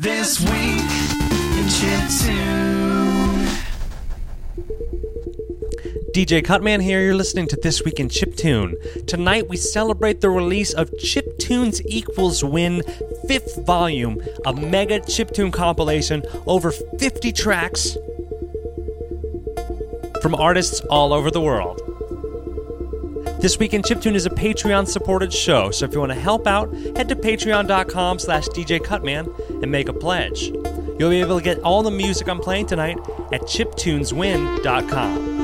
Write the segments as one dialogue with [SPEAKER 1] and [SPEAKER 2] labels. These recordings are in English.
[SPEAKER 1] This week in Chiptune.
[SPEAKER 2] DJ Cutman here. You're listening to This Week in Chiptune. Tonight we celebrate the release of Chiptunes Equals Win, fifth volume, a mega chiptune compilation, over 50 tracks from artists all over the world. This Week in Chiptune is a Patreon-supported show, so if you want to help out, head to patreon.com slash djcutman and make a pledge. You'll be able to get all the music I'm playing tonight at chiptuneswin.com.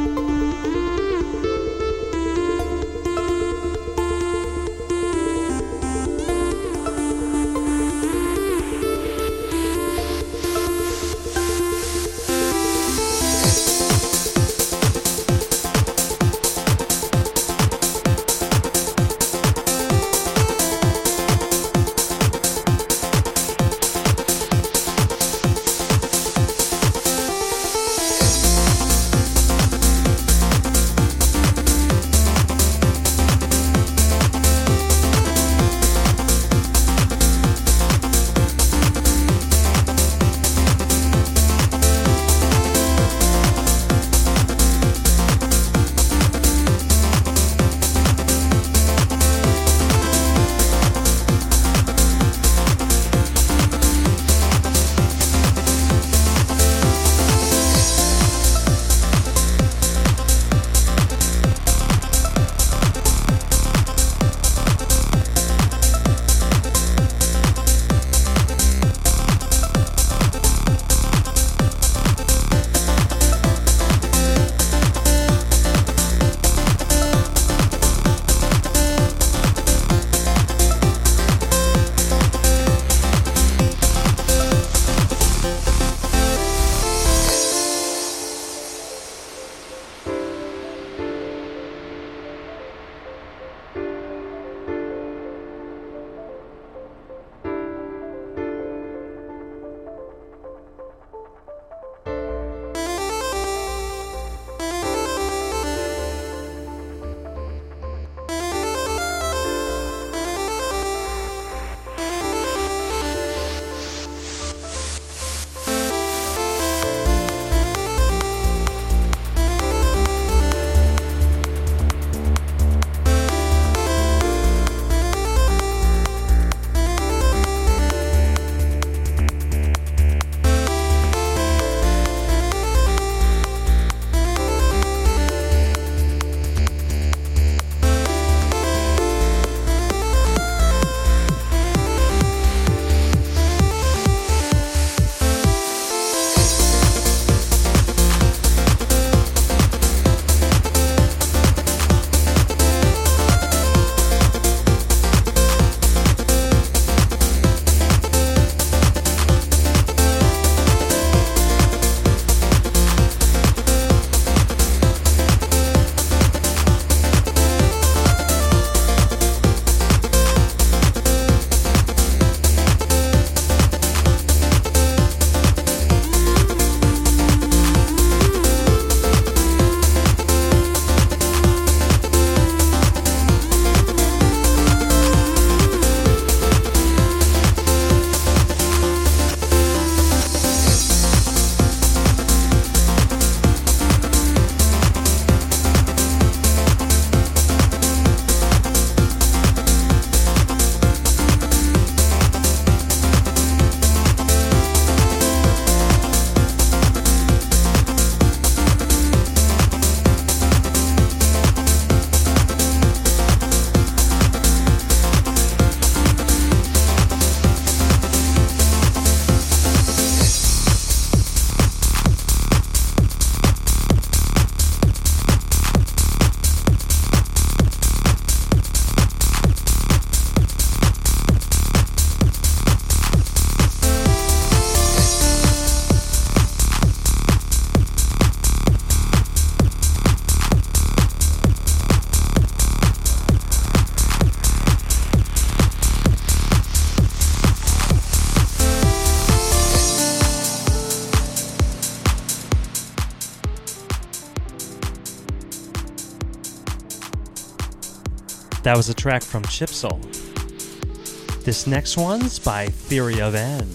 [SPEAKER 2] That was a track from Chipzel. This next one's by Theory of N.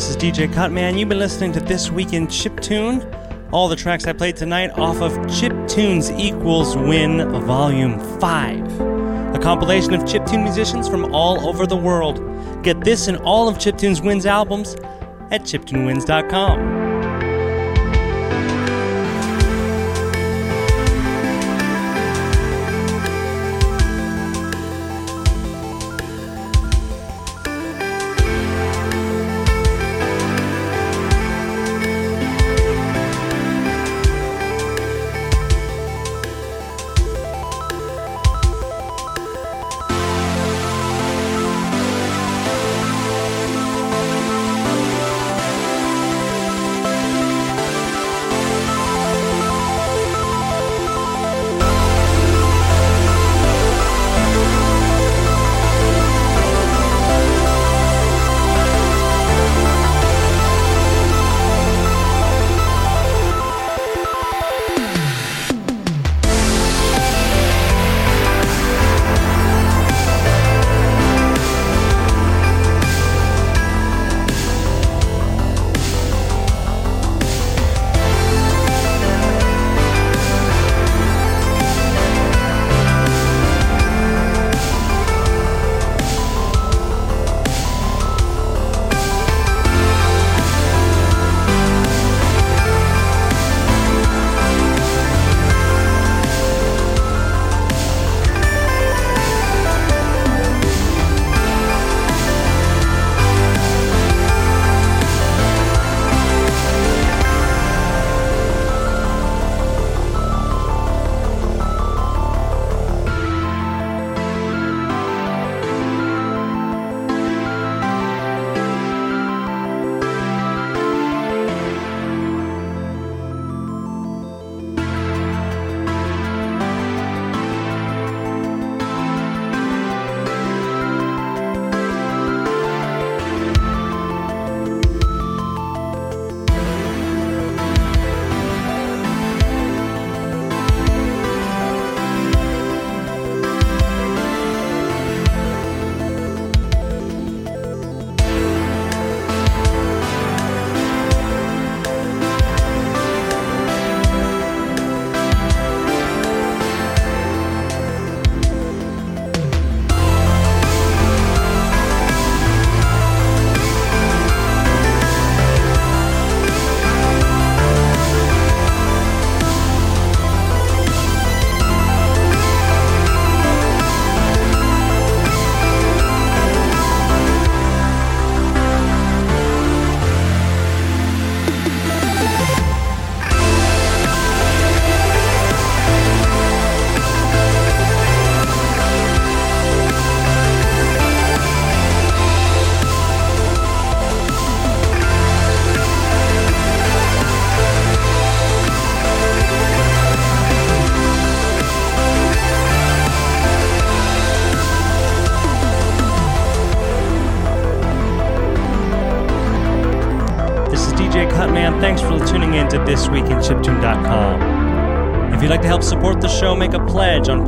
[SPEAKER 2] This is DJ Cutman. You've been listening to This Week in Chiptune. All the tracks I played tonight off of Chiptunes Equals Win Volume 5, a compilation of chiptune musicians from all over the world. Get this and all of Chiptune's Wins albums at chiptuneswin.com.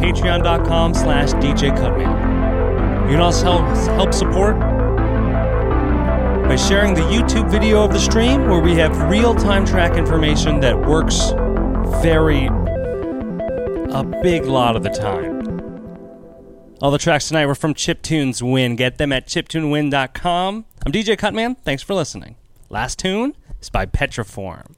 [SPEAKER 2] patreon.com slash DJ Cutman. You can also help, help support by sharing the YouTube video of the stream where we have real-time track information that works very a big lot of the time. All the tracks tonight were from Chiptunes Win. Get them at chiptunewin.com. I'm DJ Cutman. Thanks for listening. Last tune is by Petriform.